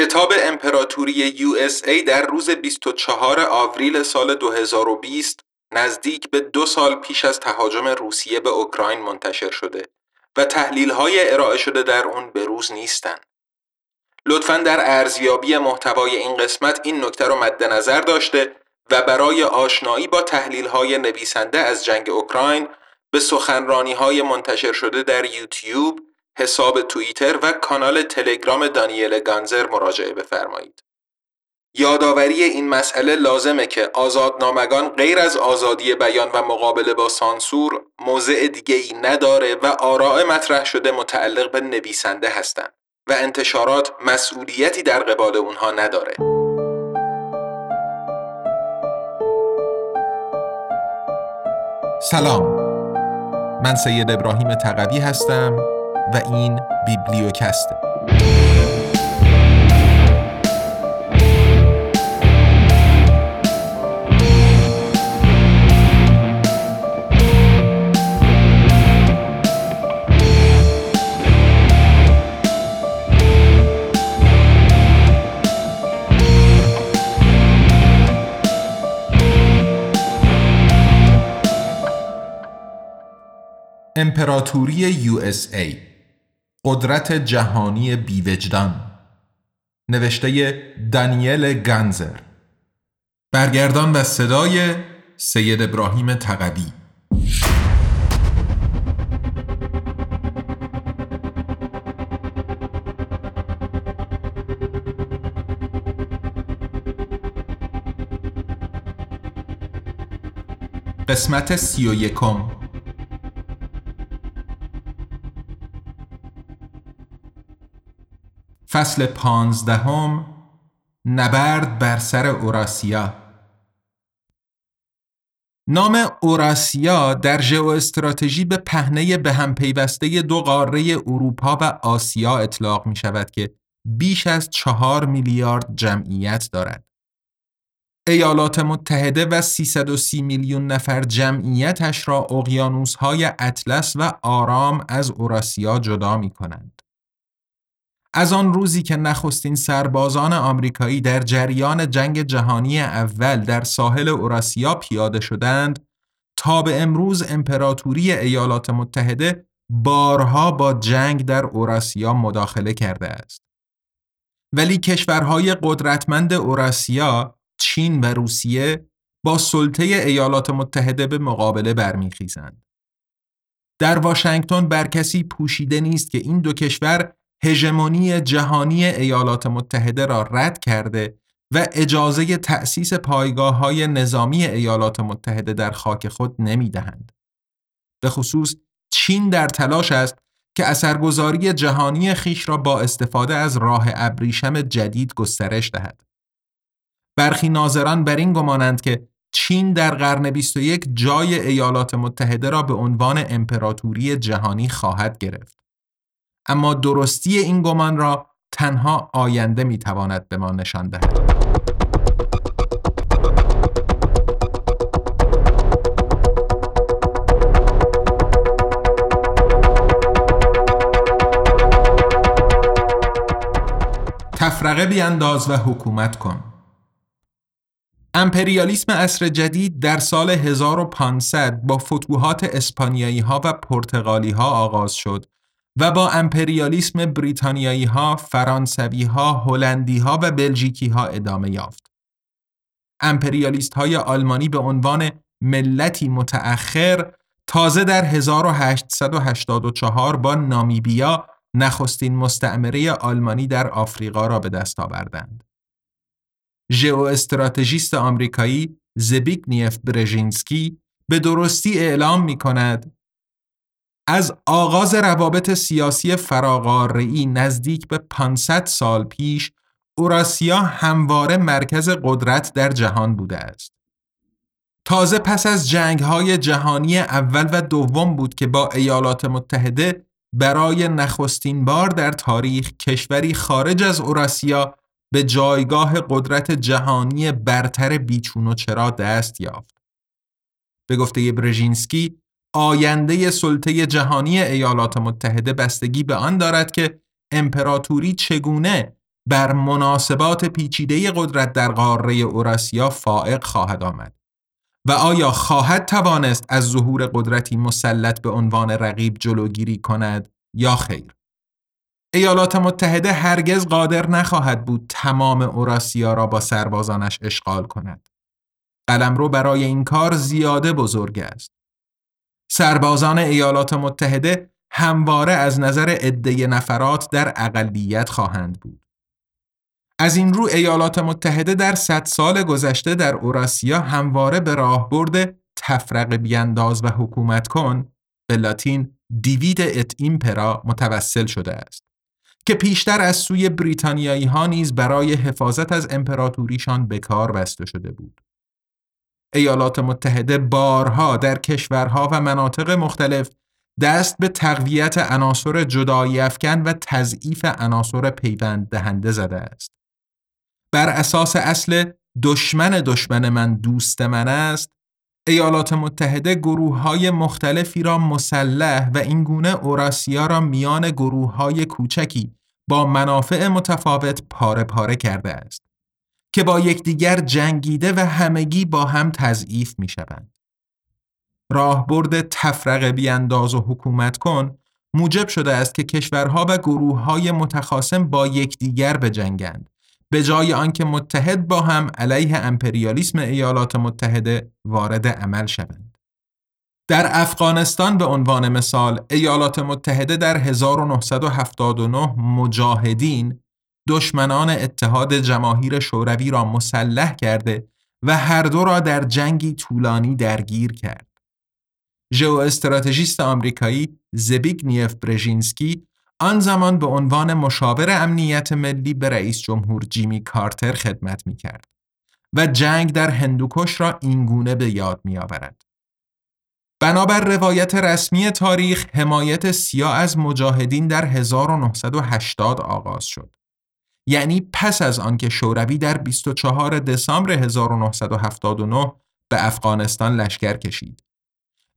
کتاب امپراتوری USA در روز 24 آوریل سال 2020 نزدیک به دو سال پیش از تهاجم روسیه به اوکراین منتشر شده و تحلیل های ارائه شده در اون به روز نیستند. لطفا در ارزیابی محتوای این قسمت این نکته رو مد نظر داشته و برای آشنایی با تحلیل های نویسنده از جنگ اوکراین به سخنرانی های منتشر شده در یوتیوب، حساب توییتر و کانال تلگرام دانیل گانزر مراجعه بفرمایید. یادآوری این مسئله لازمه که آزادنامگان غیر از آزادی بیان و مقابله با سانسور موضع دیگه ای نداره و آراء مطرح شده متعلق به نویسنده هستند و انتشارات مسئولیتی در قبال اونها نداره. سلام من سید ابراهیم تقوی هستم و این بیبلیوکسته. امپراتوری USA قدرت جهانی بیوجدان. نوشته دانیل گنزر برگردان و صدای سید ابراهیم تقوی. قسمت سی و یکم. فصل پانزدهم نبرد بر سر اوراسیا نام اوراسیا در ژئواستراتژی به پهنه به هم پیوسته دو قاره اروپا و آسیا اطلاق می شود که بیش از چهار میلیارد جمعیت دارد. ایالات متحده و 330 میلیون نفر جمعیتش را اقیانوس‌های اطلس و آرام از اوراسیا جدا می کنند. از آن روزی که نخستین سربازان آمریکایی در جریان جنگ جهانی اول در ساحل اوراسیا پیاده شدند تا به امروز امپراتوری ایالات متحده بارها با جنگ در اوراسیا مداخله کرده است. ولی کشورهای قدرتمند اوراسیا، چین و روسیه با سلطه ایالات متحده به مقابله برمیخیزند. در واشنگتن بر کسی پوشیده نیست که این دو کشور هژمونی جهانی ایالات متحده را رد کرده و اجازه تأسیس پایگاه های نظامی ایالات متحده در خاک خود نمی دهند. به خصوص چین در تلاش است که اثرگذاری جهانی خیش را با استفاده از راه ابریشم جدید گسترش دهد. برخی ناظران بر این گمانند که چین در قرن 21 جای ایالات متحده را به عنوان امپراتوری جهانی خواهد گرفت. اما درستی این گمان را تنها آینده می‌تواند به ما نشان دهد. تفرقه بیانداز و حکومت کن امپریالیسم عصر جدید در سال 1500 با فتوحات اسپانیایی ها و پرتغالی ها آغاز شد و با امپریالیسم بریتانیایی ها، فرانسوی ها، هلندی ها و بلژیکی ها ادامه یافت. امپریالیست های آلمانی به عنوان ملتی متأخر تازه در 1884 با نامیبیا نخستین مستعمره آلمانی در آفریقا را به دست آوردند. ژئواستراتژیست آمریکایی زبیگنیف برژینسکی به درستی اعلام می کند از آغاز روابط سیاسی فراقاره‌ای نزدیک به 500 سال پیش اوراسیا همواره مرکز قدرت در جهان بوده است. تازه پس از جنگ‌های جهانی اول و دوم بود که با ایالات متحده برای نخستین بار در تاریخ کشوری خارج از اوراسیا به جایگاه قدرت جهانی برتر بیچون و چرا دست یافت. به گفته برژینسکی آینده سلطه جهانی ایالات متحده بستگی به آن دارد که امپراتوری چگونه بر مناسبات پیچیده قدرت در قاره اوراسیا فائق خواهد آمد و آیا خواهد توانست از ظهور قدرتی مسلط به عنوان رقیب جلوگیری کند یا خیر؟ ایالات متحده هرگز قادر نخواهد بود تمام اوراسیا را با سربازانش اشغال کند. قلمرو برای این کار زیاده بزرگ است. سربازان ایالات متحده همواره از نظر عده نفرات در اقلیت خواهند بود. از این رو ایالات متحده در صد سال گذشته در اوراسیا همواره به راهبرد تفرق بیانداز و حکومت کن به لاتین دیوید ات ایمپرا متوسل شده است که پیشتر از سوی بریتانیایی ها نیز برای حفاظت از امپراتوریشان به کار بسته شده بود. ایالات متحده بارها در کشورها و مناطق مختلف دست به تقویت عناصر جدایی افکن و تضعیف عناصر پیوند دهنده زده است. بر اساس اصل دشمن دشمن من دوست من است، ایالات متحده گروه های مختلفی را مسلح و اینگونه اوراسیا را میان گروه های کوچکی با منافع متفاوت پاره پاره کرده است که با یکدیگر جنگیده و همگی با هم تضعیف می شوند. راهبرد تفرقه بیانداز و حکومت کن موجب شده است که کشورها و گروه های متخاصم با یکدیگر بجنگند به جای آنکه متحد با هم علیه امپریالیسم ایالات متحده وارد عمل شوند. در افغانستان به عنوان مثال ایالات متحده در 1979 مجاهدین دشمنان اتحاد جماهیر شوروی را مسلح کرده و هر دو را در جنگی طولانی درگیر کرد. ژئواستراتژیست آمریکایی زبیگنیف برژینسکی آن زمان به عنوان مشاور امنیت ملی به رئیس جمهور جیمی کارتر خدمت می کرد و جنگ در هندوکش را اینگونه به یاد می آورد. بنابر روایت رسمی تاریخ حمایت سیا از مجاهدین در 1980 آغاز شد. یعنی پس از آنکه شوروی در 24 دسامبر 1979 به افغانستان لشکر کشید.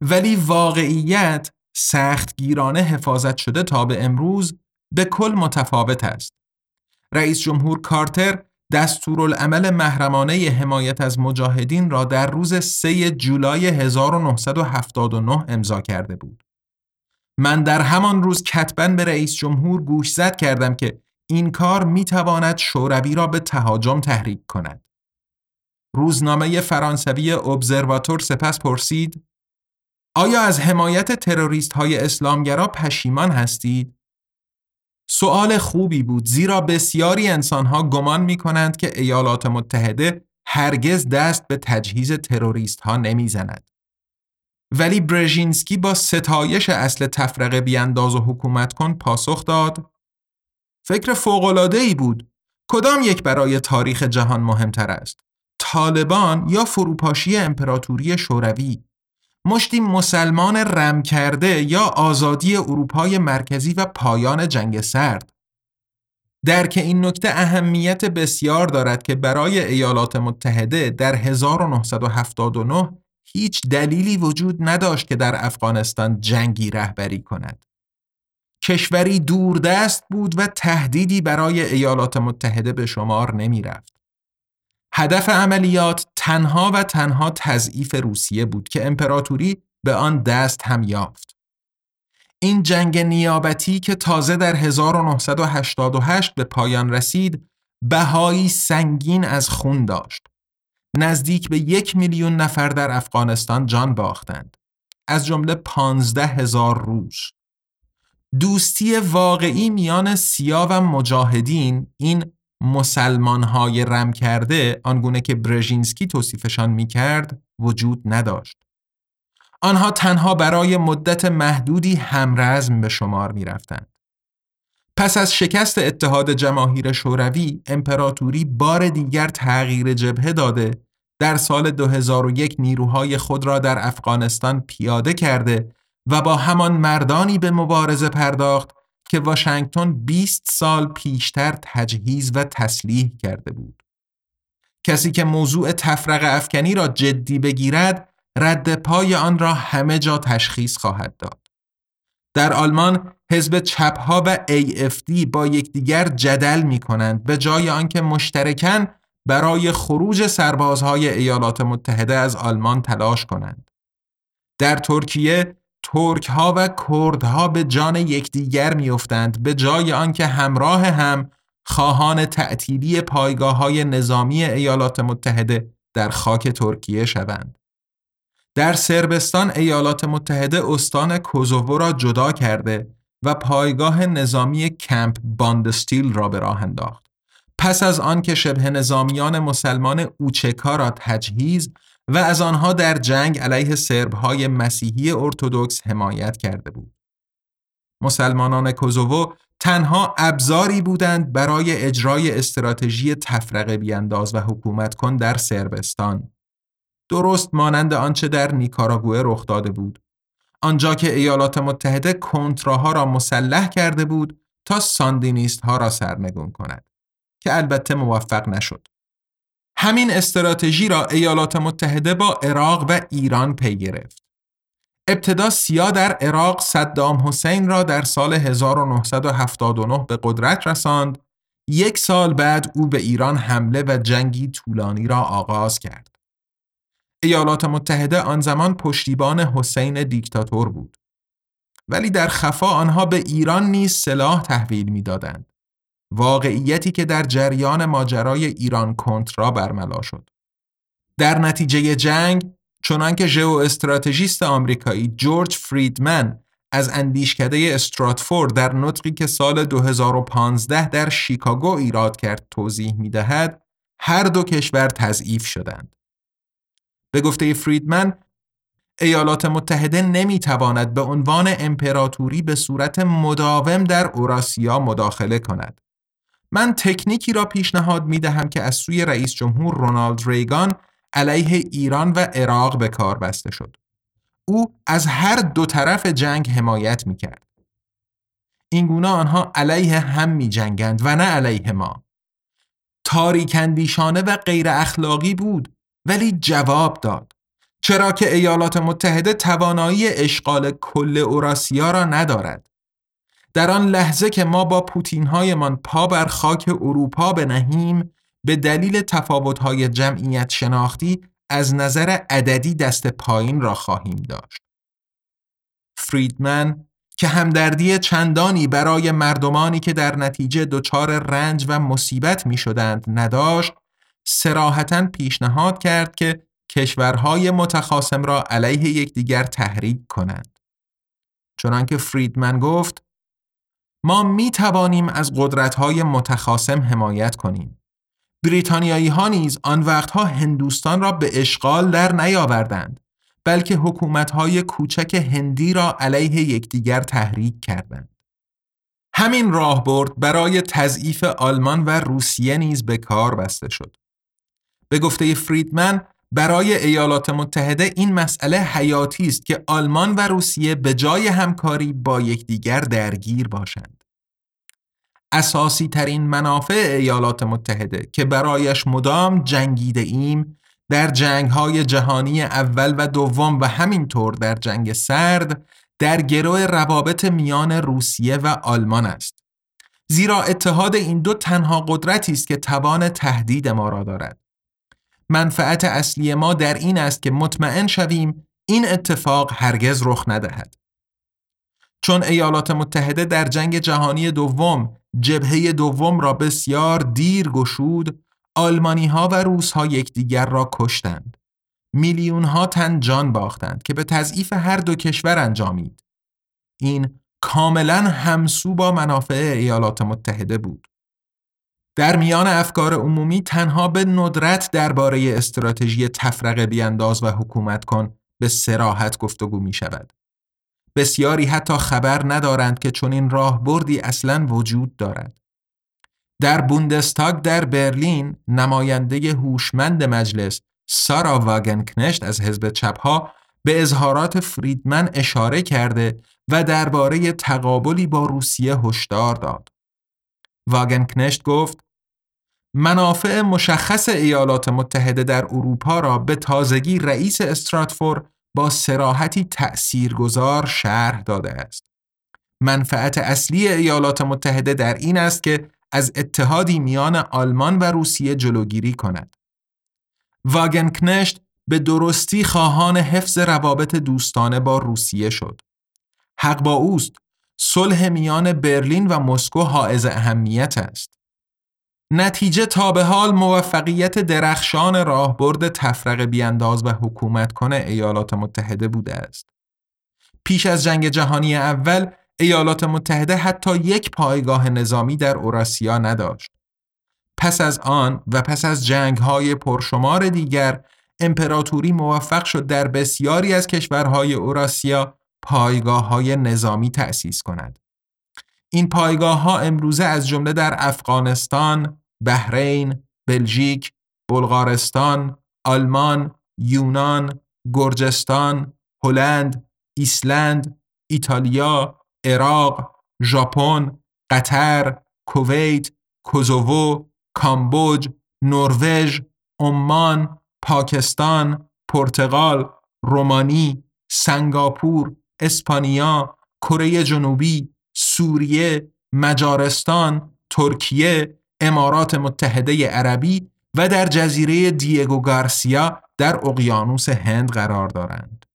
ولی واقعیت سختگیرانه حفاظت شده تا به امروز به کل متفاوت است. رئیس جمهور کارتر دستورالعمل محرمانه حمایت از مجاهدین را در روز 3 جولای 1979 امضا کرده بود. من در همان روز کتبا به رئیس جمهور گوش زد کردم که این کار می تواند شوروی را به تهاجم تحریک کند. روزنامه فرانسوی ابزرواتور سپس پرسید آیا از حمایت تروریست های اسلامگرا پشیمان هستید؟ سوال خوبی بود زیرا بسیاری انسانها گمان می کنند که ایالات متحده هرگز دست به تجهیز تروریست ها نمی زند. ولی برژینسکی با ستایش اصل تفرقه بیانداز و حکومت کن پاسخ داد فکر فوقلاده ای بود. کدام یک برای تاریخ جهان مهمتر است؟ طالبان یا فروپاشی امپراتوری شوروی؟ مشتی مسلمان رم کرده یا آزادی اروپای مرکزی و پایان جنگ سرد؟ درک این نکته اهمیت بسیار دارد که برای ایالات متحده در 1979 هیچ دلیلی وجود نداشت که در افغانستان جنگی رهبری کند. کشوری دوردست بود و تهدیدی برای ایالات متحده به شمار نمی رفت. هدف عملیات تنها و تنها تضعیف روسیه بود که امپراتوری به آن دست هم یافت. این جنگ نیابتی که تازه در 1988 به پایان رسید بهایی سنگین از خون داشت. نزدیک به یک میلیون نفر در افغانستان جان باختند. از جمله پانزده هزار روس. دوستی واقعی میان سیا و مجاهدین این مسلمانهای رم کرده آنگونه که برژینسکی توصیفشان می کرد وجود نداشت. آنها تنها برای مدت محدودی همرزم به شمار می رفتند. پس از شکست اتحاد جماهیر شوروی امپراتوری بار دیگر تغییر جبهه داده در سال 2001 نیروهای خود را در افغانستان پیاده کرده و با همان مردانی به مبارزه پرداخت که واشنگتن 20 سال پیشتر تجهیز و تسلیح کرده بود. کسی که موضوع تفرق افکنی را جدی بگیرد رد پای آن را همه جا تشخیص خواهد داد. در آلمان حزب چپها و AFD با یکدیگر جدل می کنند به جای آنکه مشترکاً برای خروج سربازهای ایالات متحده از آلمان تلاش کنند. در ترکیه ترک ها و کرد ها به جان یکدیگر میافتند به جای آنکه همراه هم خواهان تعطیلی پایگاه های نظامی ایالات متحده در خاک ترکیه شوند. در سربستان ایالات متحده استان کوزوو را جدا کرده و پایگاه نظامی کمپ باندستیل را به راه انداخت. پس از آن که شبه نظامیان مسلمان اوچکا را تجهیز و از آنها در جنگ علیه سربهای مسیحی ارتودکس حمایت کرده بود. مسلمانان کوزوو تنها ابزاری بودند برای اجرای استراتژی تفرقه بیانداز و حکومت کن در سربستان. درست مانند آنچه در نیکاراگوه رخ داده بود. آنجا که ایالات متحده کنتراها را مسلح کرده بود تا ساندینیست ها را سرنگون کند که البته موفق نشد. همین استراتژی را ایالات متحده با عراق و ایران پی گرفت. ابتدا سیا در عراق صدام حسین را در سال 1979 به قدرت رساند یک سال بعد او به ایران حمله و جنگی طولانی را آغاز کرد. ایالات متحده آن زمان پشتیبان حسین دیکتاتور بود. ولی در خفا آنها به ایران نیز سلاح تحویل می‌دادند. واقعیتی که در جریان ماجرای ایران کنترا برملا شد. در نتیجه جنگ چنانکه ژئو استراتژیست آمریکایی جورج فریدمن از اندیشکده استراتفورد در نطقی که سال 2015 در شیکاگو ایراد کرد توضیح می دهد هر دو کشور تضعیف شدند. به گفته فریدمن ایالات متحده نمی تواند به عنوان امپراتوری به صورت مداوم در اوراسیا مداخله کند. من تکنیکی را پیشنهاد می دهم که از سوی رئیس جمهور رونالد ریگان علیه ایران و عراق به کار بسته شد. او از هر دو طرف جنگ حمایت می کرد. این گونه آنها علیه هم می جنگند و نه علیه ما. تاریکندیشانه و غیر اخلاقی بود ولی جواب داد. چرا که ایالات متحده توانایی اشغال کل اوراسیا را ندارد. در آن لحظه که ما با پوتین هایمان پا بر خاک اروپا بنهیم به دلیل تفاوت‌های جمعیت شناختی از نظر عددی دست پایین را خواهیم داشت. فریدمن که همدردی چندانی برای مردمانی که در نتیجه دچار رنج و مصیبت می شدند نداشت، سراحتا پیشنهاد کرد که کشورهای متخاسم را علیه یکدیگر تحریک کنند. چنانکه فریدمن گفت ما می توانیم از قدرت‌های متخاسم حمایت کنیم. بریتانیایی ها نیز آن وقتها هندوستان را به اشغال در نیاوردند بلکه حکومت های کوچک هندی را علیه یکدیگر تحریک کردند. همین راهبرد برای تضعیف آلمان و روسیه نیز به کار بسته شد. به گفته فریدمن برای ایالات متحده این مسئله حیاتی است که آلمان و روسیه به جای همکاری با یکدیگر درگیر باشند. اساسی ترین منافع ایالات متحده که برایش مدام جنگیده ایم در جنگ های جهانی اول و دوم و همینطور در جنگ سرد در گروه روابط میان روسیه و آلمان است. زیرا اتحاد این دو تنها قدرتی است که توان تهدید ما را دارد. منفعت اصلی ما در این است که مطمئن شویم این اتفاق هرگز رخ ندهد. چون ایالات متحده در جنگ جهانی دوم جبهه دوم را بسیار دیر گشود آلمانی ها و روس ها یکدیگر را کشتند. میلیون ها تن جان باختند که به تضعیف هر دو کشور انجامید. این کاملا همسو با منافع ایالات متحده بود. در میان افکار عمومی تنها به ندرت درباره استراتژی تفرقه بیانداز و حکومت کن به سراحت گفتگو می شود. بسیاری حتی خبر ندارند که چنین راهبردی اصلا وجود دارد. در بوندستاگ در برلین نماینده هوشمند مجلس سارا واگنکنشت از حزب چپها به اظهارات فریدمن اشاره کرده و درباره تقابلی با روسیه هشدار داد. واگنکنشت گفت منافع مشخص ایالات متحده در اروپا را به تازگی رئیس استراتفور با سراحتی تأثیرگذار شرح داده است. منفعت اصلی ایالات متحده در این است که از اتحادی میان آلمان و روسیه جلوگیری کند. واگنکنشت به درستی خواهان حفظ روابط دوستانه با روسیه شد. حق با اوست صلح میان برلین و مسکو حائز اهمیت است. نتیجه تا به حال موفقیت درخشان راهبرد تفرق بیانداز و حکومت کنه ایالات متحده بوده است. پیش از جنگ جهانی اول ایالات متحده حتی یک پایگاه نظامی در اوراسیا نداشت. پس از آن و پس از جنگ های پرشمار دیگر امپراتوری موفق شد در بسیاری از کشورهای اوراسیا پایگاه های نظامی تأسیس کند. این پایگاه ها امروزه از جمله در افغانستان، بحرین، بلژیک، بلغارستان، آلمان، یونان، گرجستان، هلند، ایسلند، ایتالیا، عراق، ژاپن، قطر، کویت، کوزوو، کامبوج، نروژ، عمان، پاکستان، پرتغال، رومانی، سنگاپور، اسپانیا، کره جنوبی، سوریه، مجارستان، ترکیه، امارات متحده عربی و در جزیره دیگو گارسیا در اقیانوس هند قرار دارند.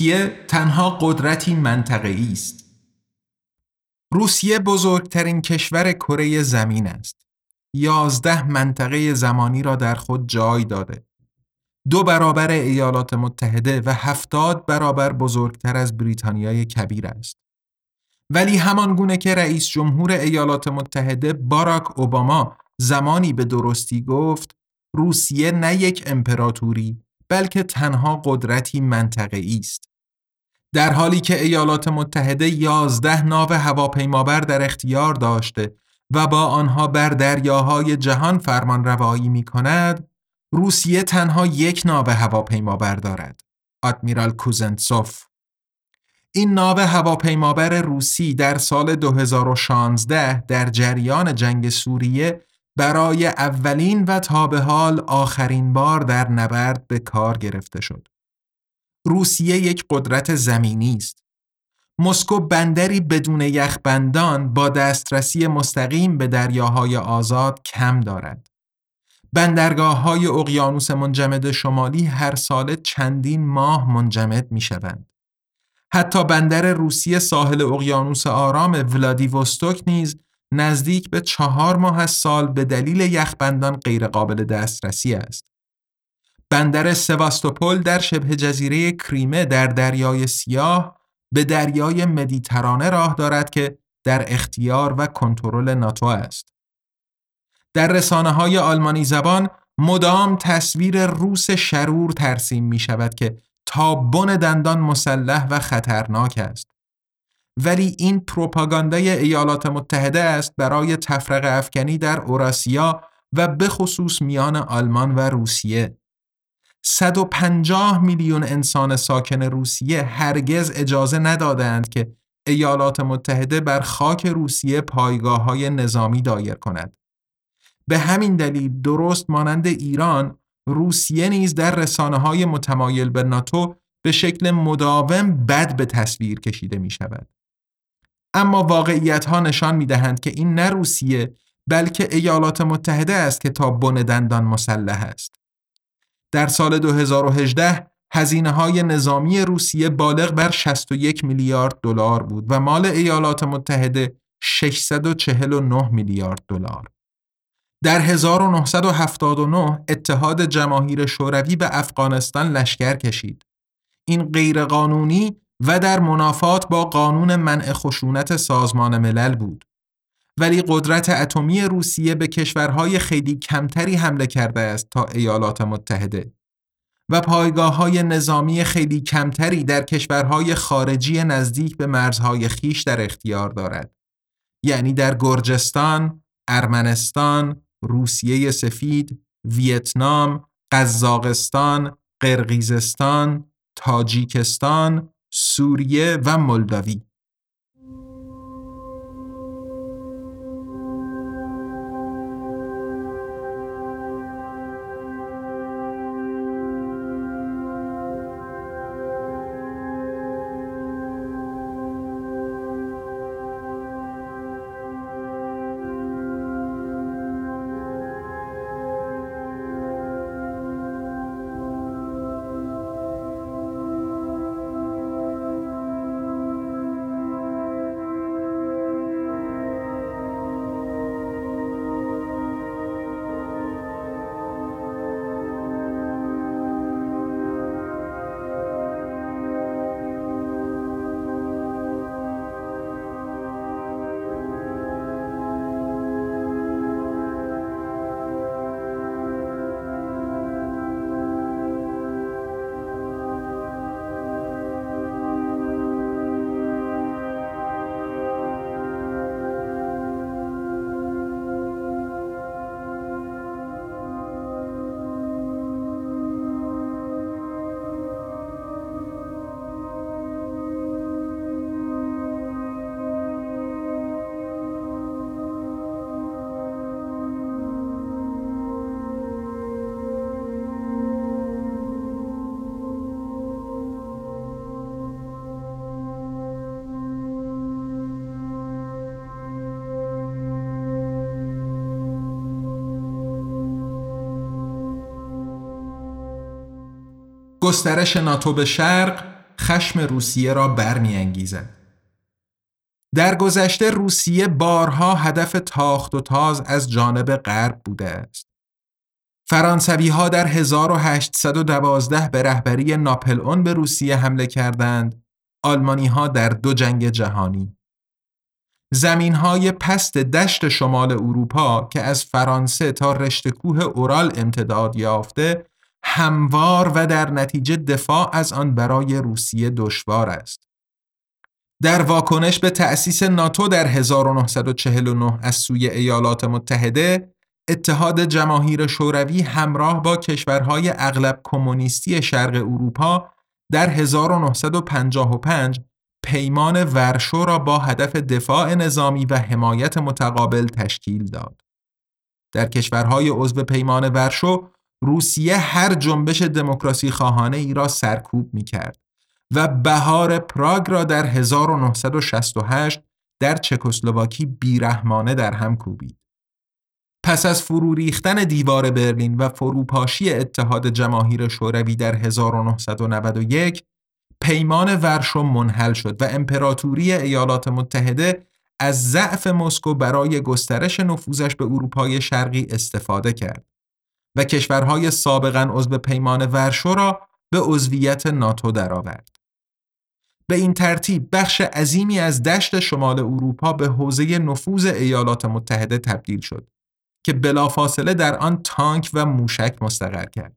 روسیه تنها قدرتی منطقه‌ای است. روسیه بزرگترین کشور کره زمین است. یازده منطقه زمانی را در خود جای داده. دو برابر ایالات متحده و هفتاد برابر بزرگتر از بریتانیای کبیر است. ولی همان گونه که رئیس جمهور ایالات متحده باراک اوباما زمانی به درستی گفت روسیه نه یک امپراتوری بلکه تنها قدرتی منطقه‌ای است. در حالی که ایالات متحده 11 ناو هواپیمابر در اختیار داشته و با آنها بر دریاهای جهان فرمان روایی می کند، روسیه تنها یک ناو هواپیمابر دارد. آدمیرال کوزنتسوف این ناو هواپیمابر روسی در سال 2016 در جریان جنگ سوریه برای اولین و تا به حال آخرین بار در نبرد به کار گرفته شد. روسیه یک قدرت زمینی است. مسکو بندری بدون یخبندان با دسترسی مستقیم به دریاهای آزاد کم دارد. بندرگاه های اقیانوس منجمد شمالی هر ساله چندین ماه منجمد می شوند. حتی بندر روسیه ساحل اقیانوس آرام ولادیوستوک نیز نزدیک به چهار ماه از سال به دلیل یخبندان غیرقابل دسترسی است. بندر سواستوپول در شبه جزیره کریمه در دریای سیاه به دریای مدیترانه راه دارد که در اختیار و کنترل ناتو است. در رسانه های آلمانی زبان مدام تصویر روس شرور ترسیم می شود که تا بن دندان مسلح و خطرناک است. ولی این پروپاگاندای ایالات متحده است برای تفرق افکنی در اوراسیا و به خصوص میان آلمان و روسیه. 150 میلیون انسان ساکن روسیه هرگز اجازه ندادند که ایالات متحده بر خاک روسیه پایگاه های نظامی دایر کند. به همین دلیل درست مانند ایران روسیه نیز در رسانه های متمایل به ناتو به شکل مداوم بد به تصویر کشیده می شود. اما واقعیت ها نشان می دهند که این نه روسیه بلکه ایالات متحده است که تا بن دندان مسلح است. در سال 2018 هزینه های نظامی روسیه بالغ بر 61 میلیارد دلار بود و مال ایالات متحده 649 میلیارد دلار. در 1979 اتحاد جماهیر شوروی به افغانستان لشکر کشید. این غیرقانونی و در منافات با قانون منع خشونت سازمان ملل بود. ولی قدرت اتمی روسیه به کشورهای خیلی کمتری حمله کرده است تا ایالات متحده و پایگاه های نظامی خیلی کمتری در کشورهای خارجی نزدیک به مرزهای خیش در اختیار دارد. یعنی در گرجستان، ارمنستان، روسیه سفید، ویتنام، قزاقستان، قرقیزستان، تاجیکستان، سوریه و مولداوی گسترش ناتو به شرق خشم روسیه را برمیانگیزد. در گذشته روسیه بارها هدف تاخت و تاز از جانب غرب بوده است. فرانسوی ها در 1812 به رهبری ناپل به روسیه حمله کردند، آلمانی ها در دو جنگ جهانی. زمین های پست دشت شمال اروپا که از فرانسه تا رشت کوه اورال امتداد یافته هموار و در نتیجه دفاع از آن برای روسیه دشوار است. در واکنش به تأسیس ناتو در 1949 از سوی ایالات متحده، اتحاد جماهیر شوروی همراه با کشورهای اغلب کمونیستی شرق اروپا در 1955 پیمان ورشو را با هدف دفاع نظامی و حمایت متقابل تشکیل داد. در کشورهای عضو پیمان ورشو روسیه هر جنبش دموکراسی خواهانه ای را سرکوب می کرد و بهار پراگ را در 1968 در چکسلواکی بیرحمانه در هم کوبید. پس از فرو ریختن دیوار برلین و فروپاشی اتحاد جماهیر شوروی در 1991 پیمان ورشو منحل شد و امپراتوری ایالات متحده از ضعف مسکو برای گسترش نفوذش به اروپای شرقی استفاده کرد. و کشورهای سابقا عضو پیمان ورشو را به عضویت ناتو درآورد. به این ترتیب بخش عظیمی از دشت شمال اروپا به حوزه نفوذ ایالات متحده تبدیل شد که بلافاصله در آن تانک و موشک مستقر کرد.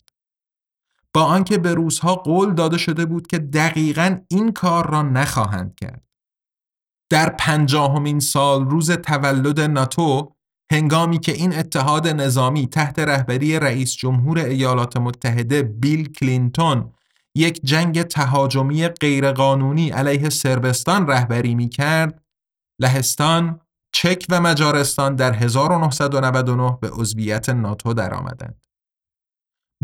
با آنکه به روزها قول داده شده بود که دقیقا این کار را نخواهند کرد. در پنجاهمین سال روز تولد ناتو هنگامی که این اتحاد نظامی تحت رهبری رئیس جمهور ایالات متحده بیل کلینتون یک جنگ تهاجمی غیرقانونی علیه سربستان رهبری می کرد، لهستان، چک و مجارستان در 1999 به عضویت ناتو درآمدند.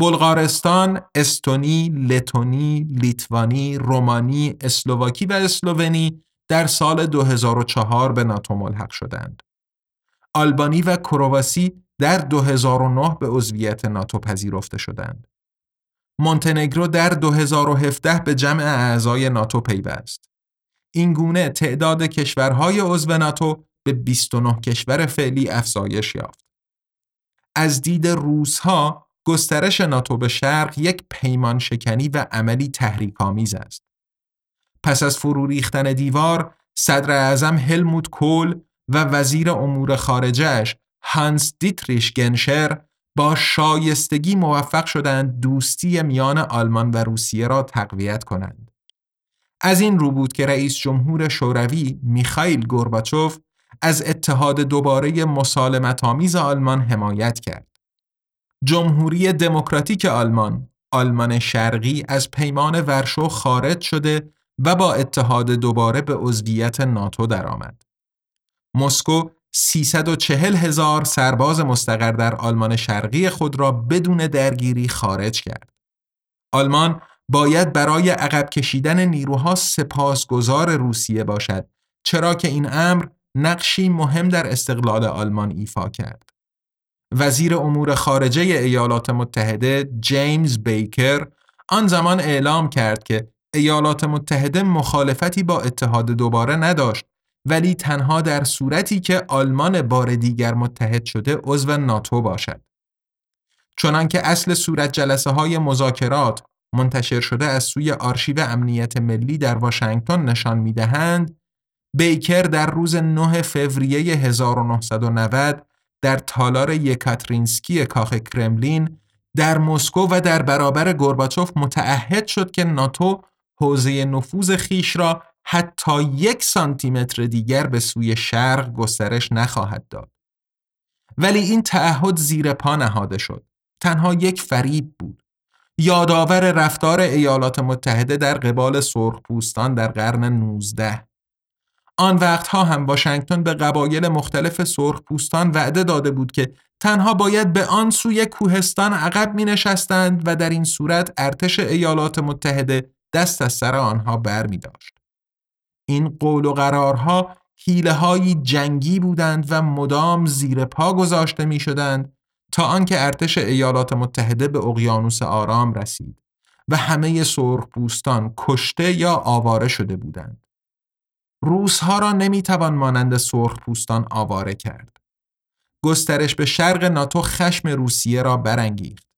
بلغارستان، استونی، لتونی، لیتوانی، رومانی، اسلوواکی و اسلوونی در سال 2004 به ناتو ملحق شدند. آلبانی و کرواسی در 2009 به عضویت ناتو پذیرفته شدند. مونتنگرو در 2017 به جمع اعضای ناتو پیوست. این گونه تعداد کشورهای عضو ناتو به 29 کشور فعلی افزایش یافت. از دید روزها گسترش ناتو به شرق یک پیمان شکنی و عملی تحریک‌آمیز است. پس از فرو ریختن دیوار، صدر اعظم هلموت کول و وزیر امور خارجهش هانس دیتریش گنشر با شایستگی موفق شدند دوستی میان آلمان و روسیه را تقویت کنند. از این رو بود که رئیس جمهور شوروی میخائیل گورباچوف از اتحاد دوباره مسالمت آمیز آلمان حمایت کرد. جمهوری دموکراتیک آلمان، آلمان شرقی از پیمان ورشو خارج شده و با اتحاد دوباره به عضویت ناتو درآمد. مسکو 340 هزار سرباز مستقر در آلمان شرقی خود را بدون درگیری خارج کرد. آلمان باید برای عقب کشیدن نیروها سپاسگزار روسیه باشد چرا که این امر نقشی مهم در استقلال آلمان ایفا کرد. وزیر امور خارجه ایالات متحده جیمز بیکر آن زمان اعلام کرد که ایالات متحده مخالفتی با اتحاد دوباره نداشت ولی تنها در صورتی که آلمان بار دیگر متحد شده عضو ناتو باشد. چنانکه اصل صورت جلسه های مذاکرات منتشر شده از سوی آرشیو امنیت ملی در واشنگتن نشان می دهند، بیکر در روز 9 فوریه 1990 در تالار یکاترینسکی کاخ کرملین در مسکو و در برابر گورباچوف متعهد شد که ناتو حوزه نفوذ خیش را حتی یک سانتیمتر دیگر به سوی شرق گسترش نخواهد داد. ولی این تعهد زیر پا نهاده شد. تنها یک فریب بود. یادآور رفتار ایالات متحده در قبال سرخپوستان در قرن 19 آن وقتها هم واشنگتن به قبایل مختلف سرخپوستان وعده داده بود که تنها باید به آن سوی کوهستان عقب می نشستند و در این صورت ارتش ایالات متحده دست از سر آنها بر می داشت. این قول و قرارها حیله های جنگی بودند و مدام زیر پا گذاشته می شدند تا آنکه ارتش ایالات متحده به اقیانوس آرام رسید و همه سرخپوستان کشته یا آواره شده بودند. روسها را نمی‌توان مانند سرخپوستان آواره کرد. گسترش به شرق ناتو خشم روسیه را برانگیخت.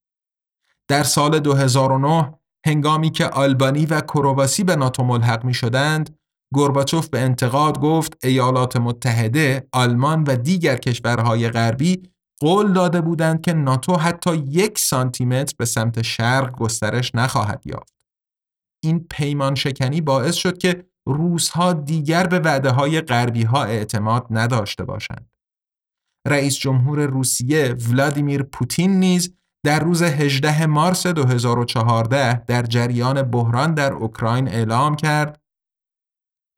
در سال 2009 هنگامی که آلبانی و کرواسی به ناتو ملحق می شدند، گورباچوف به انتقاد گفت ایالات متحده، آلمان و دیگر کشورهای غربی قول داده بودند که ناتو حتی یک سانتیمتر به سمت شرق گسترش نخواهد یافت. این پیمان شکنی باعث شد که روسها دیگر به وعده های غربی ها اعتماد نداشته باشند. رئیس جمهور روسیه ولادیمیر پوتین نیز در روز 18 مارس 2014 در جریان بحران در اوکراین اعلام کرد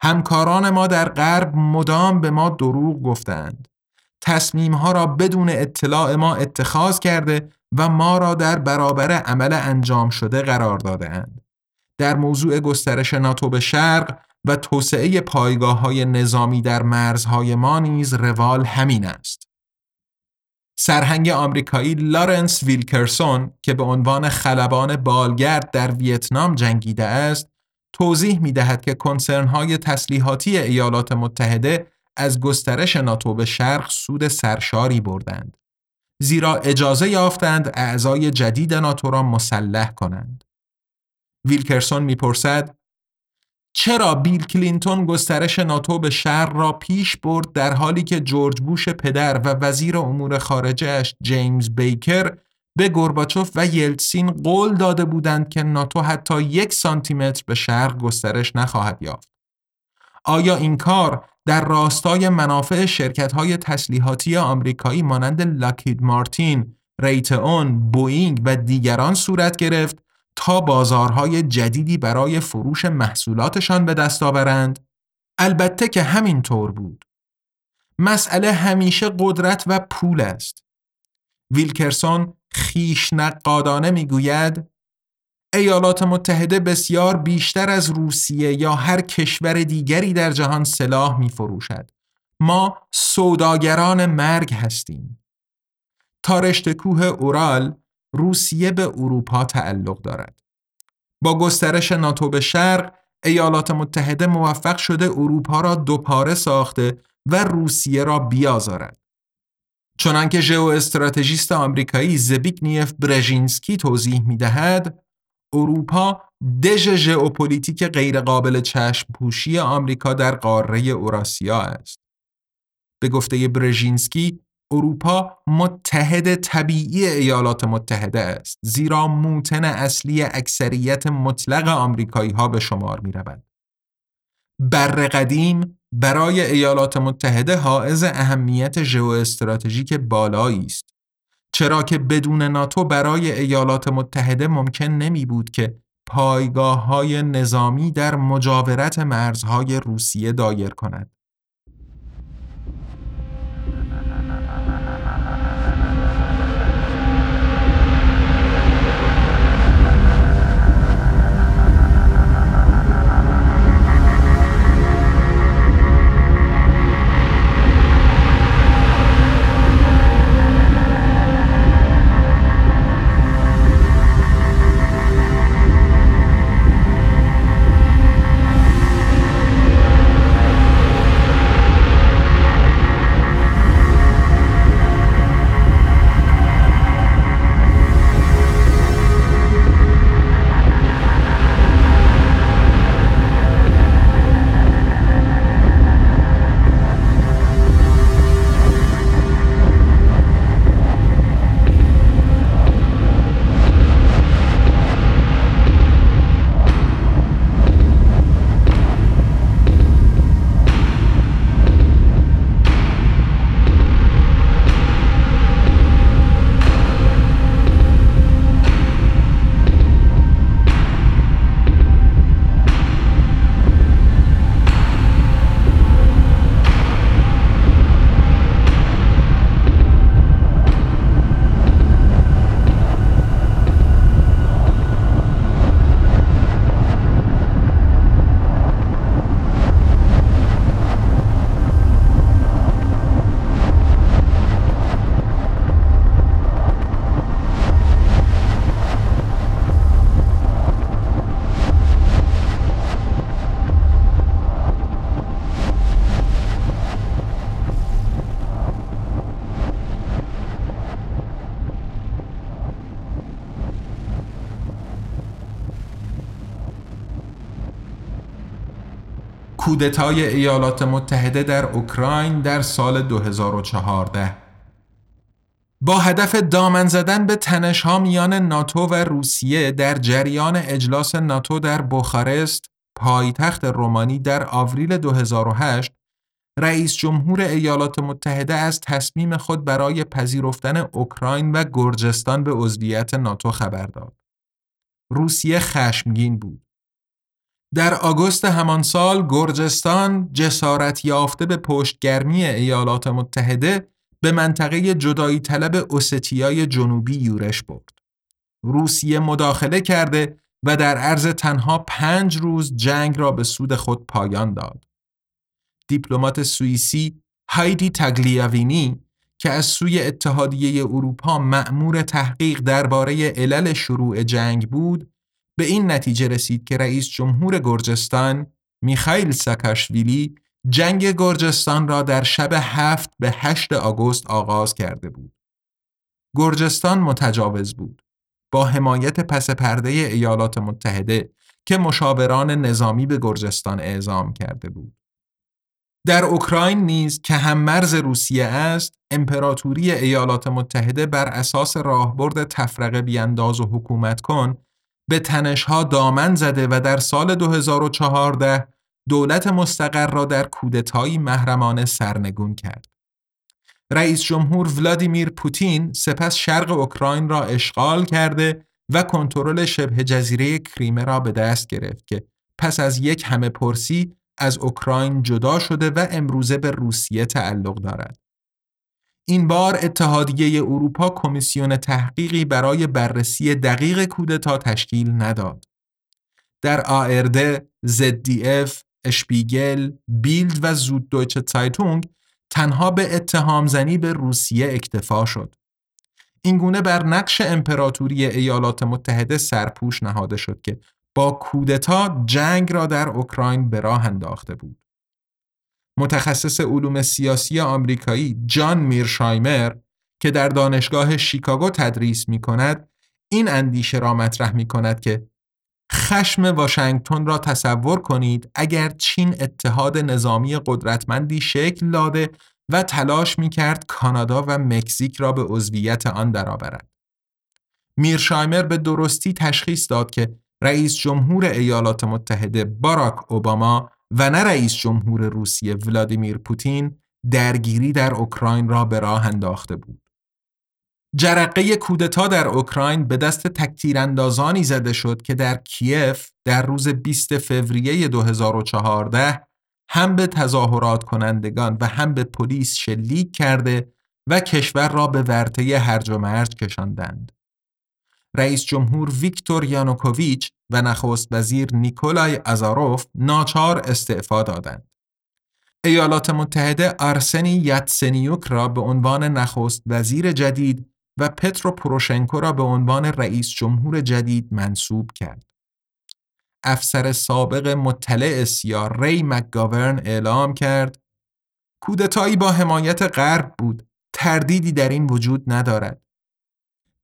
همکاران ما در غرب مدام به ما دروغ گفتند. تصمیم ها را بدون اطلاع ما اتخاذ کرده و ما را در برابر عمل انجام شده قرار داده اند. در موضوع گسترش ناتو به شرق و توسعه پایگاه های نظامی در مرزهای ما نیز روال همین است. سرهنگ آمریکایی لارنس ویلکرسون که به عنوان خلبان بالگرد در ویتنام جنگیده است، توضیح می دهد که کنسرن های تسلیحاتی ایالات متحده از گسترش ناتو به شرق سود سرشاری بردند. زیرا اجازه یافتند اعضای جدید ناتو را مسلح کنند. ویلکرسون می‌پرسد چرا بیل کلینتون گسترش ناتو به شرق را پیش برد در حالی که جورج بوش پدر و وزیر امور خارجهش جیمز بیکر به گورباچوف و یلتسین قول داده بودند که ناتو حتی یک سانتیمتر به شرق گسترش نخواهد یافت. آیا این کار در راستای منافع شرکت های تسلیحاتی آمریکایی مانند لاکید مارتین، ریتئون، بوینگ و دیگران صورت گرفت تا بازارهای جدیدی برای فروش محصولاتشان به دست آورند؟ البته که همین طور بود. مسئله همیشه قدرت و پول است. ویلکرسون خیش نقادانه می‌گوید ایالات متحده بسیار بیشتر از روسیه یا هر کشور دیگری در جهان سلاح می فروشد. ما سوداگران مرگ هستیم. تا رشته کوه اورال روسیه به اروپا تعلق دارد. با گسترش ناتو به شرق ایالات متحده موفق شده اروپا را دوپاره ساخته و روسیه را بیازارد. چنانکه ژئو استراتژیست آمریکایی زبیگنیف برژینسکی توضیح می دهد، اروپا دژ ژئوپلیتیک غیرقابل چشم پوشی آمریکا در قاره اوراسیا است. به گفته برژینسکی اروپا متحد طبیعی ایالات متحده است زیرا موطن اصلی اکثریت مطلق آمریکایی ها به شمار می رود. بر قدیم برای ایالات متحده حائز اهمیت ژئواستراتژیک بالایی است چرا که بدون ناتو برای ایالات متحده ممکن نمی بود که پایگاه های نظامی در مجاورت مرزهای روسیه دایر کند. کودتای ایالات متحده در اوکراین در سال 2014 با هدف دامن زدن به تنشها میان ناتو و روسیه در جریان اجلاس ناتو در بخارست پایتخت رومانی در آوریل 2008 رئیس جمهور ایالات متحده از تصمیم خود برای پذیرفتن اوکراین و گرجستان به عضویت ناتو خبر داد. روسیه خشمگین بود. در آگوست همان سال گرجستان جسارت یافته به پشتگرمی ایالات متحده به منطقه جدایی طلب اوستیای جنوبی یورش برد. روسیه مداخله کرده و در عرض تنها پنج روز جنگ را به سود خود پایان داد. دیپلمات سوئیسی هایدی تاگلیاوینی که از سوی اتحادیه اروپا مأمور تحقیق درباره علل شروع جنگ بود به این نتیجه رسید که رئیس جمهور گرجستان میخائیل ساکاشویلی جنگ گرجستان را در شب هفت به هشت آگوست آغاز کرده بود. گرجستان متجاوز بود. با حمایت پس پرده ایالات متحده که مشاوران نظامی به گرجستان اعزام کرده بود. در اوکراین نیز که هم مرز روسیه است، امپراتوری ایالات متحده بر اساس راهبرد تفرقه بیانداز و حکومت کن به تنشها دامن زده و در سال 2014 دولت مستقر را در کودتایی محرمانه سرنگون کرد. رئیس جمهور ولادیمیر پوتین سپس شرق اوکراین را اشغال کرده و کنترل شبه جزیره کریمه را به دست گرفت که پس از یک همه پرسی از اوکراین جدا شده و امروزه به روسیه تعلق دارد. این بار اتحادیه اروپا کمیسیون تحقیقی برای بررسی دقیق کودتا تشکیل نداد. در ARD، ZDF، اشپیگل، بیلد و Süddeutsche Zeitung تنها به اتهام زنی به روسیه اکتفا شد. اینگونه بر نقش امپراتوری ایالات متحده سرپوش نهاده شد که با کودتا جنگ را در اوکراین به راه انداخته بود. متخصص علوم سیاسی آمریکایی جان میرشایمر که در دانشگاه شیکاگو تدریس می کند این اندیشه را مطرح می کند که خشم واشنگتن را تصور کنید اگر چین اتحاد نظامی قدرتمندی شکل داده و تلاش می کرد کانادا و مکزیک را به عضویت آن درآورد. میرشایمر به درستی تشخیص داد که رئیس جمهور ایالات متحده باراک اوباما و نه رئیس جمهور روسیه ولادیمیر پوتین درگیری در اوکراین را به راه انداخته بود. جرقه کودتا در اوکراین به دست تکتیراندازانی زده شد که در کیف در روز 20 فوریه 2014 هم به تظاهرات کنندگان و هم به پلیس شلیک کرده و کشور را به ورطه هرج و مرج کشاندند. رئیس جمهور ویکتور یانوکوویچ و نخست وزیر نیکولای ازاروف ناچار استعفا دادند. ایالات متحده آرسنی یتسنیوک را به عنوان نخست وزیر جدید و پترو پروشنکو را به عنوان رئیس جمهور جدید منصوب کرد. افسر سابق مطلع سیا ری مکگاورن اعلام کرد کودتایی با حمایت غرب بود تردیدی در این وجود ندارد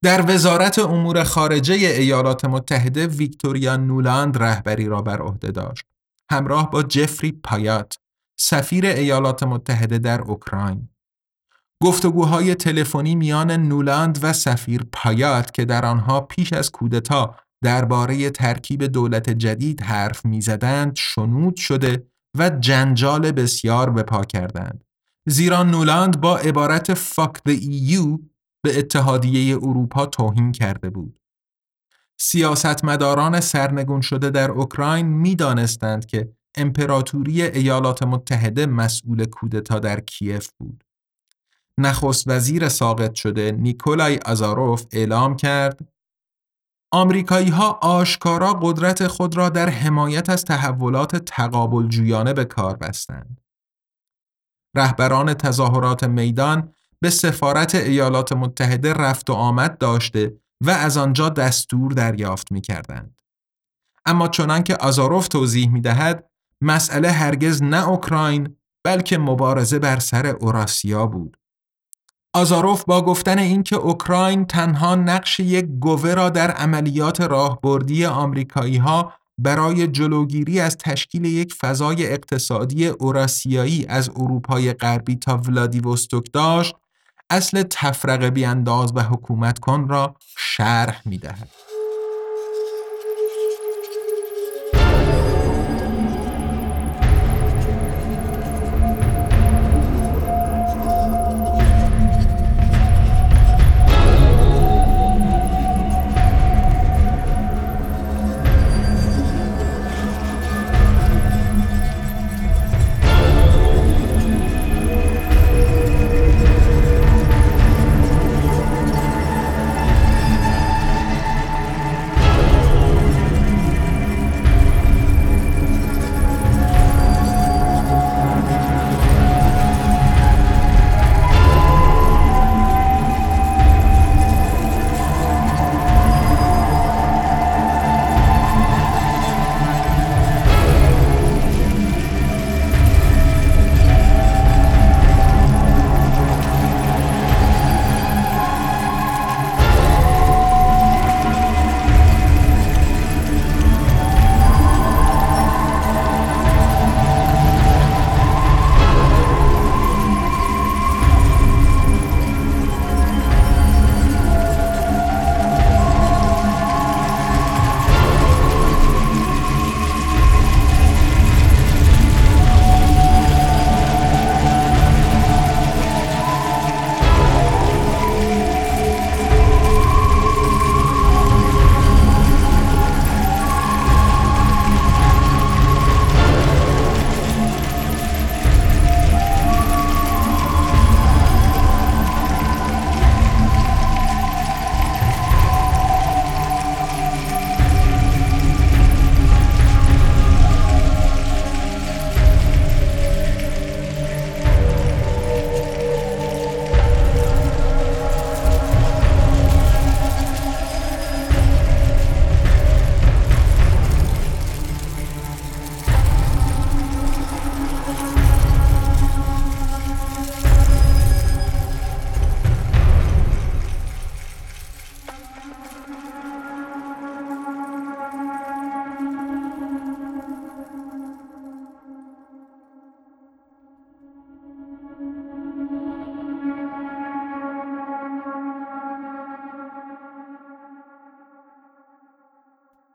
در وزارت امور خارجه ایالات متحده ویکتوریا نولاند رهبری را بر عهده داشت. همراه با جفری پایات سفیر ایالات متحده در اوکراین. گفتگوهای تلفنی میان نولاند و سفیر پایات که در آنها پیش از کودتا درباره ترکیب دولت جدید حرف می‌زدند شنود شده و جنجال بسیار به پا کردند. زیرا نولاند با عبارت فاک the EU به اتحادیه اروپا توهین کرده بود سیاستمداران سرنگون شده در اوکراین می‌دانستند که امپراتوری ایالات متحده مسئول کودتا در کیف بود نخست وزیر ساقط شده نیکولای آزاروف اعلام کرد آمریکایی ها آشکارا قدرت خود را در حمایت از تحولات تقابل جویانه به کار بستند. رهبران تظاهرات میدان به سفارت ایالات متحده رفت و آمد داشته و از آنجا دستور دریافت می کردند. اما چنان که آزاروف توضیح می دهد، مسئله هرگز نه اوکراین بلکه مبارزه بر سر اوراسیا بود. آزاروف با گفتن اینکه اوکراین تنها نقش یک گوه را در عملیات راهبردی آمریکایی ها برای جلوگیری از تشکیل یک فضای اقتصادی اوراسیایی از اروپای غربی تا ولادیوستوک داشت اصل تفرقه بیانداز و حکومت کن را شرح می دهد.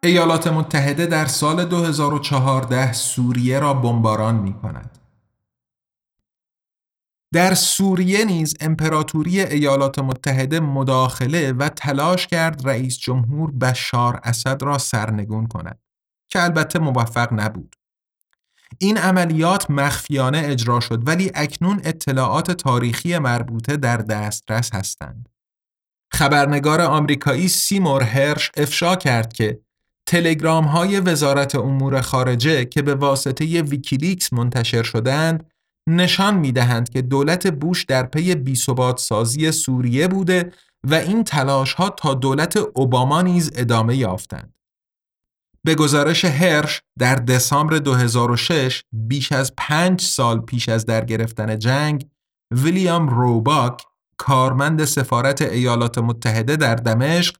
ایالات متحده در سال 2014 سوریه را بمباران می کند. در سوریه نیز امپراتوری ایالات متحده مداخله و تلاش کرد رئیس جمهور بشار اسد را سرنگون کند که البته موفق نبود. این عملیات مخفیانه اجرا شد ولی اکنون اطلاعات تاریخی مربوطه در دسترس هستند. خبرنگار آمریکایی سیمور هرش افشا کرد که تلگرام های وزارت امور خارجه که به واسطه ویکیلیکس منتشر شدند نشان می دهند که دولت بوش در پی بیثبات سازی سوریه بوده و این تلاش ها تا دولت اوباما نیز ادامه یافتند. به گزارش هرش در دسامبر 2006 بیش از پنج سال پیش از در گرفتن جنگ ویلیام روباک کارمند سفارت ایالات متحده در دمشق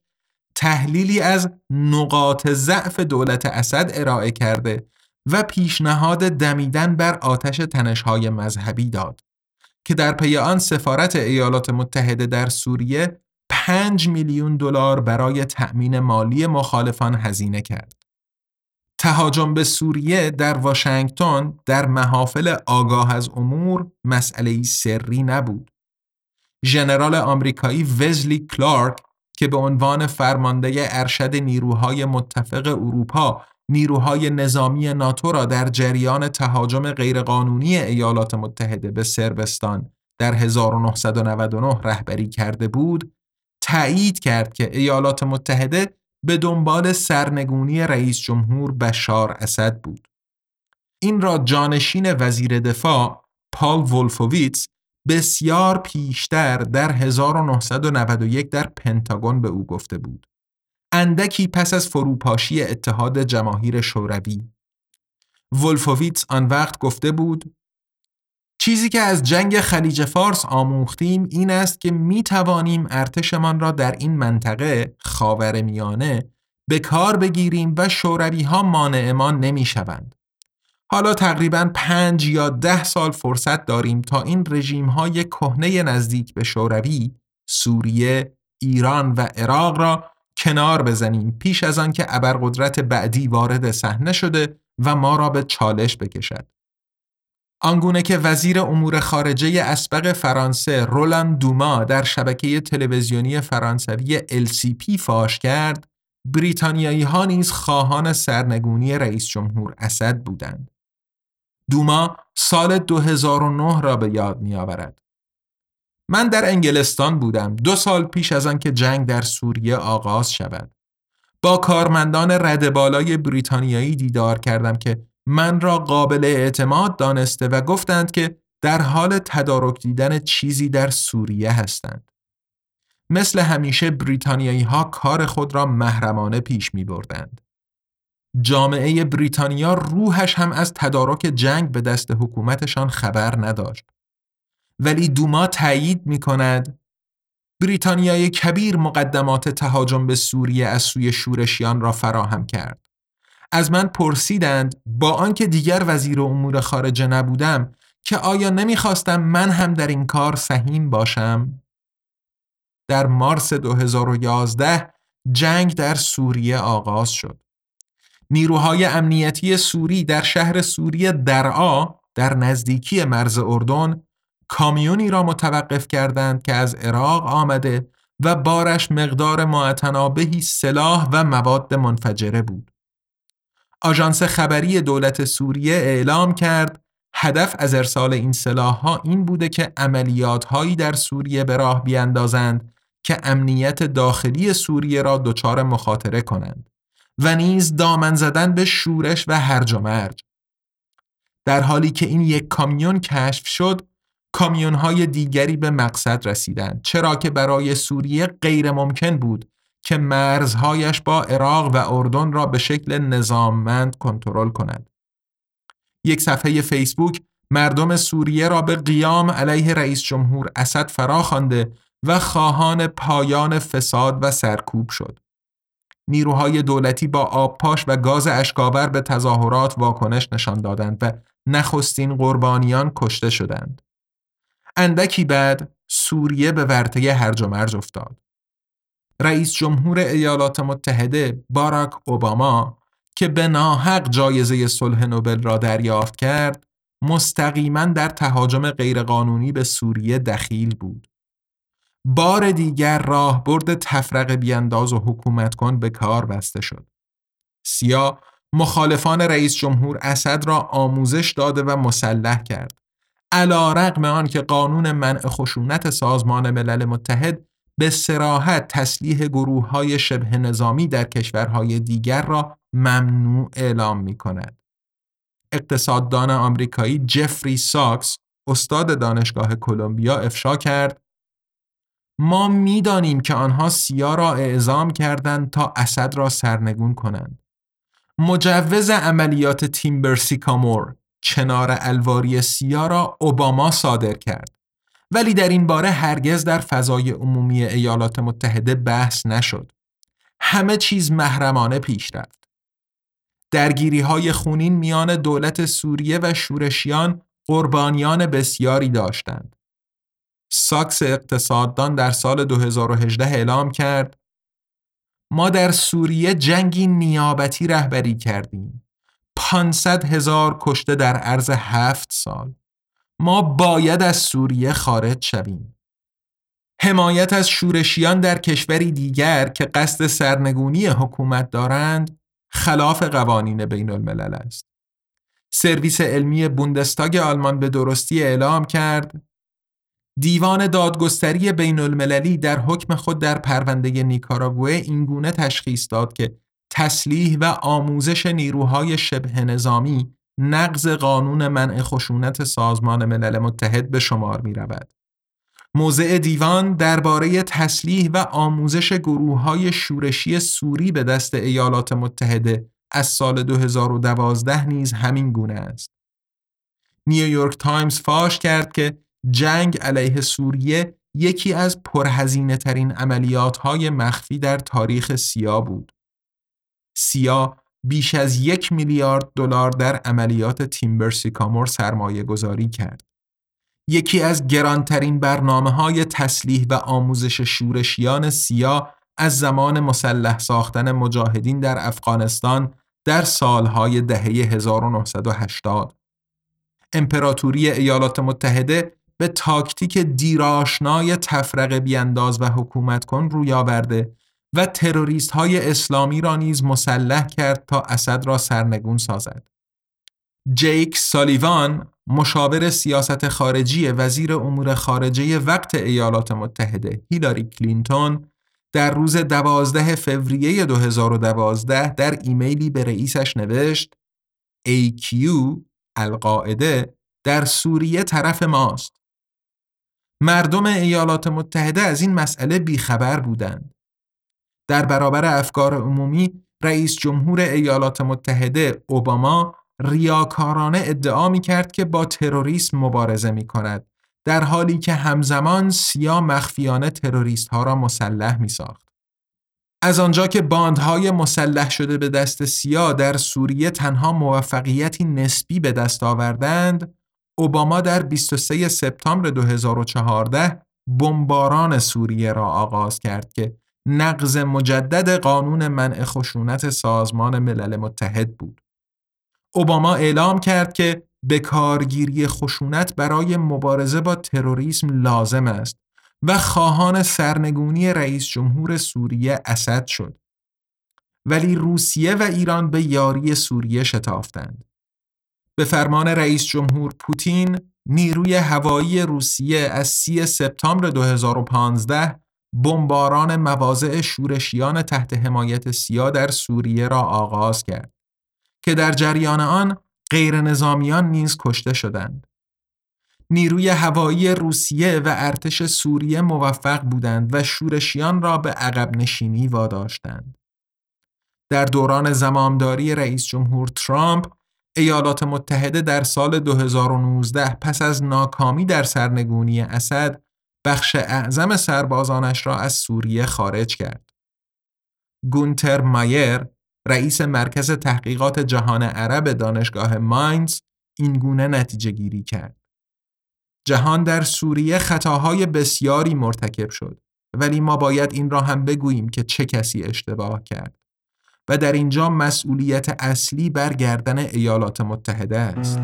تحلیلی از نقاط ضعف دولت اسد ارائه کرده و پیشنهاد دمیدن بر آتش تنشهای مذهبی داد که در پی آن سفارت ایالات متحده در سوریه 5 میلیون دلار برای تأمین مالی مخالفان هزینه کرد. تهاجم به سوریه در واشنگتن در محافل آگاه از امور مسئله سری نبود. ژنرال آمریکایی وزلی کلارک که به عنوان فرمانده ارشد نیروهای متفق اروپا نیروهای نظامی ناتو را در جریان تهاجم غیرقانونی ایالات متحده به سربستان در 1999 رهبری کرده بود تایید کرد که ایالات متحده به دنبال سرنگونی رئیس جمهور بشار اسد بود. این را جانشین وزیر دفاع پال ولفوویتس بسیار پیشتر در 1991 در پنتاگون به او گفته بود. اندکی پس از فروپاشی اتحاد جماهیر شوروی ولفوویتس آن وقت گفته بود چیزی که از جنگ خلیج فارس آموختیم این است که می توانیم ارتشمان را در این منطقه خاور میانه به کار بگیریم و شوروی ها مانعمان نمی شوند. حالا تقریبا پنج یا ده سال فرصت داریم تا این رژیم های کهنه نزدیک به شوروی، سوریه، ایران و عراق را کنار بزنیم پیش از آن که ابرقدرت بعدی وارد صحنه شده و ما را به چالش بکشد. آنگونه که وزیر امور خارجه اسبق فرانسه رولان دوما در شبکه تلویزیونی فرانسوی LCP فاش کرد، بریتانیایی ها نیز خواهان سرنگونی رئیس جمهور اسد بودند. دوما سال 2009 را به یاد می آورد. من در انگلستان بودم دو سال پیش از آن که جنگ در سوریه آغاز شود. با کارمندان رد بالای بریتانیایی دیدار کردم که من را قابل اعتماد دانسته و گفتند که در حال تدارک دیدن چیزی در سوریه هستند. مثل همیشه بریتانیایی ها کار خود را محرمانه پیش می بردند. جامعه بریتانیا روحش هم از تدارک جنگ به دست حکومتشان خبر نداشت. ولی دوما تایید می کند بریتانیای کبیر مقدمات تهاجم به سوریه از سوی شورشیان را فراهم کرد. از من پرسیدند با آنکه دیگر وزیر امور خارجه نبودم که آیا نمی‌خواستم من هم در این کار سهیم باشم؟ در مارس 2011 جنگ در سوریه آغاز شد. نیروهای امنیتی سوری در شهر سوریه درعا در نزدیکی مرز اردن کامیونی را متوقف کردند که از عراق آمده و بارش مقدار معتنابهی سلاح و مواد منفجره بود. آژانس خبری دولت سوریه اعلام کرد هدف از ارسال این سلاح ها این بوده که عملیات هایی در سوریه به راه بیاندازند که امنیت داخلی سوریه را دچار مخاطره کنند و نیز دامن زدن به شورش و هرج و مرج. در حالی که این یک کامیون کشف شد کامیون های دیگری به مقصد رسیدند چرا که برای سوریه غیر ممکن بود که مرزهایش با عراق و اردن را به شکل نظاممند کنترل کند. یک صفحه فیسبوک مردم سوریه را به قیام علیه رئیس جمهور اسد فراخوانده و خواهان پایان فساد و سرکوب شد. نیروهای دولتی با آبپاش و گاز اشکاور به تظاهرات واکنش نشان دادند و نخستین قربانیان کشته شدند. اندکی بعد سوریه به ورطه هرج و مرج افتاد. رئیس جمهور ایالات متحده باراک اوباما که به ناحق جایزه صلح نوبل را دریافت کرد مستقیما در تهاجم غیرقانونی به سوریه دخیل بود. بار دیگر راهبرد تفرق بیانداز و حکومت کن به کار بسته شد. سیا مخالفان رئیس جمهور اسد را آموزش داده و مسلح کرد. علا رقم آن که قانون منع خشونت سازمان ملل متحد به سراحت تسلیح گروه های شبه نظامی در کشورهای دیگر را ممنوع اعلام می کند. اقتصاددان آمریکایی جفری ساکس استاد دانشگاه کلمبیا افشا کرد ما می‌دانیم که آنها سیا را اعزام کردند تا اسد را سرنگون کنند. مجوز عملیات تیمبر سیکامور چنار الواری سیا را اوباما صادر کرد. ولی در این باره هرگز در فضای عمومی ایالات متحده بحث نشد. همه چیز محرمانه پیش رفت. درگیری های خونین میان دولت سوریه و شورشیان قربانیان بسیاری داشتند. ساکس اقتصاددان در سال 2018 اعلام کرد ما در سوریه جنگی نیابتی رهبری کردیم. 500 هزار کشته در عرض هفت سال. ما باید از سوریه خارج شویم. حمایت از شورشیان در کشوری دیگر که قصد سرنگونی حکومت دارند خلاف قوانین بین الملل است. سرویس علمی بوندستاگ آلمان به درستی اعلام کرد دیوان دادگستری بین المللی در حکم خود در پرونده نیکاراگوه اینگونه تشخیص داد که تسلیح و آموزش نیروهای شبه نظامی نقض قانون منع خشونت سازمان ملل متحد به شمار می رود. موضع دیوان درباره تسلیح و آموزش گروه های شورشی سوری به دست ایالات متحده از سال 2012 نیز همین گونه است. نیویورک تایمز فاش کرد که جنگ علیه سوریه یکی از پرهزینه ترین عملیات های مخفی در تاریخ سیا بود. سیا بیش از یک میلیارد دلار در عملیات Timber Sycamore سرمایه گذاری کرد. یکی از گرانترین برنامه های تسلیح و آموزش شورشیان سیا از زمان مسلح ساختن مجاهدین در افغانستان در سالهای دهه 1980. امپراتوری ایالات متحده به تاکتیک دیراشنای تفرق بیانداز و حکومت کن روی آورده و تروریست های اسلامی را نیز مسلح کرد تا اسد را سرنگون سازد. جیک سالیوان مشاور سیاست خارجی وزیر امور خارجه وقت ایالات متحده هیلاری کلینتون در روز 12 فوریه 2012 در ایمیلی به رئیسش نوشت AQ القاعده در سوریه طرف ماست. مردم ایالات متحده از این مسئله بیخبر بودند. در برابر افکار عمومی رئیس جمهور ایالات متحده اوباما ریاکارانه ادعا می کرد که با تروریسم مبارزه می کند در حالی که همزمان سیا مخفیانه تروریست ها را مسلح می ساخت. از آنجا که باندهای مسلح شده به دست سیا در سوریه تنها موفقیتی نسبی به دست آوردند، اوباما در 23 سپتامبر 2014 بمباران سوریه را آغاز کرد که نقض مجدد قانون منع خشونت سازمان ملل متحد بود. اوباما اعلام کرد که به کارگیری خشونت برای مبارزه با تروریسم لازم است و خواهان سرنگونی رئیس جمهور سوریه اسد شد. ولی روسیه و ایران به یاری سوریه شتافتند. به فرمان رئیس جمهور پوتین نیروی هوایی روسیه از 30 سپتامبر 2015 بمباران مواضع شورشیان تحت حمایت سیا در سوریه را آغاز کرد که در جریان آن غیر نظامیان نیز کشته شدند. نیروی هوایی روسیه و ارتش سوریه موفق بودند و شورشیان را به عقب نشینی واداشتند. در دوران زمامداری رئیس جمهور ترامپ ایالات متحده در سال 2019 پس از ناکامی در سرنگونی اسد بخش اعظم سربازانش را از سوریه خارج کرد. گونتر مایر رئیس مرکز تحقیقات جهان عرب دانشگاه ماینز این گونه نتیجه گیری کرد. جهان در سوریه خطاهای بسیاری مرتکب شد ولی ما باید این را هم بگوییم که چه کسی اشتباه کرد و در اینجا مسئولیت اصلی بر گردن ایالات متحده است.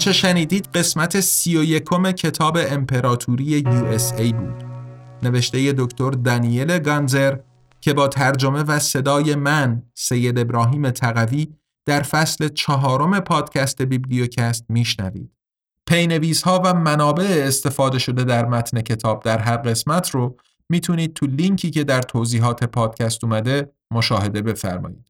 آنچه شنیدید قسمت سی و یکم کتاب امپراتوری USA بود نوشته دکتر دانیل گانزر که با ترجمه و صدای من سید ابراهیم تقوی در فصل چهارم پادکست بیبلیوکست میشنوید. پی‌نویس ها و منابع استفاده شده در متن کتاب در هر قسمت رو می‌تونید تو لینکی که در توضیحات پادکست اومده مشاهده بفرمایید.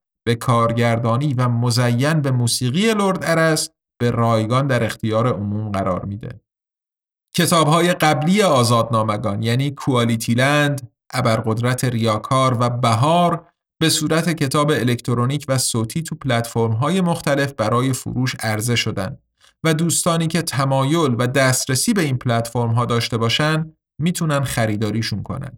به کارگردانی و مزین به موسیقی لرد ارس به رایگان در اختیار عموم قرار میده. کتاب های قبلی آزادنامگان یعنی کوالیتی لند، ابرقدرت ریاکار و بهار به صورت کتاب الکترونیک و صوتی تو پلتفرم های مختلف برای فروش عرضه شدن و دوستانی که تمایل و دسترسی به این پلتفرم ها داشته باشن می‌تونن خریداریشون کنن.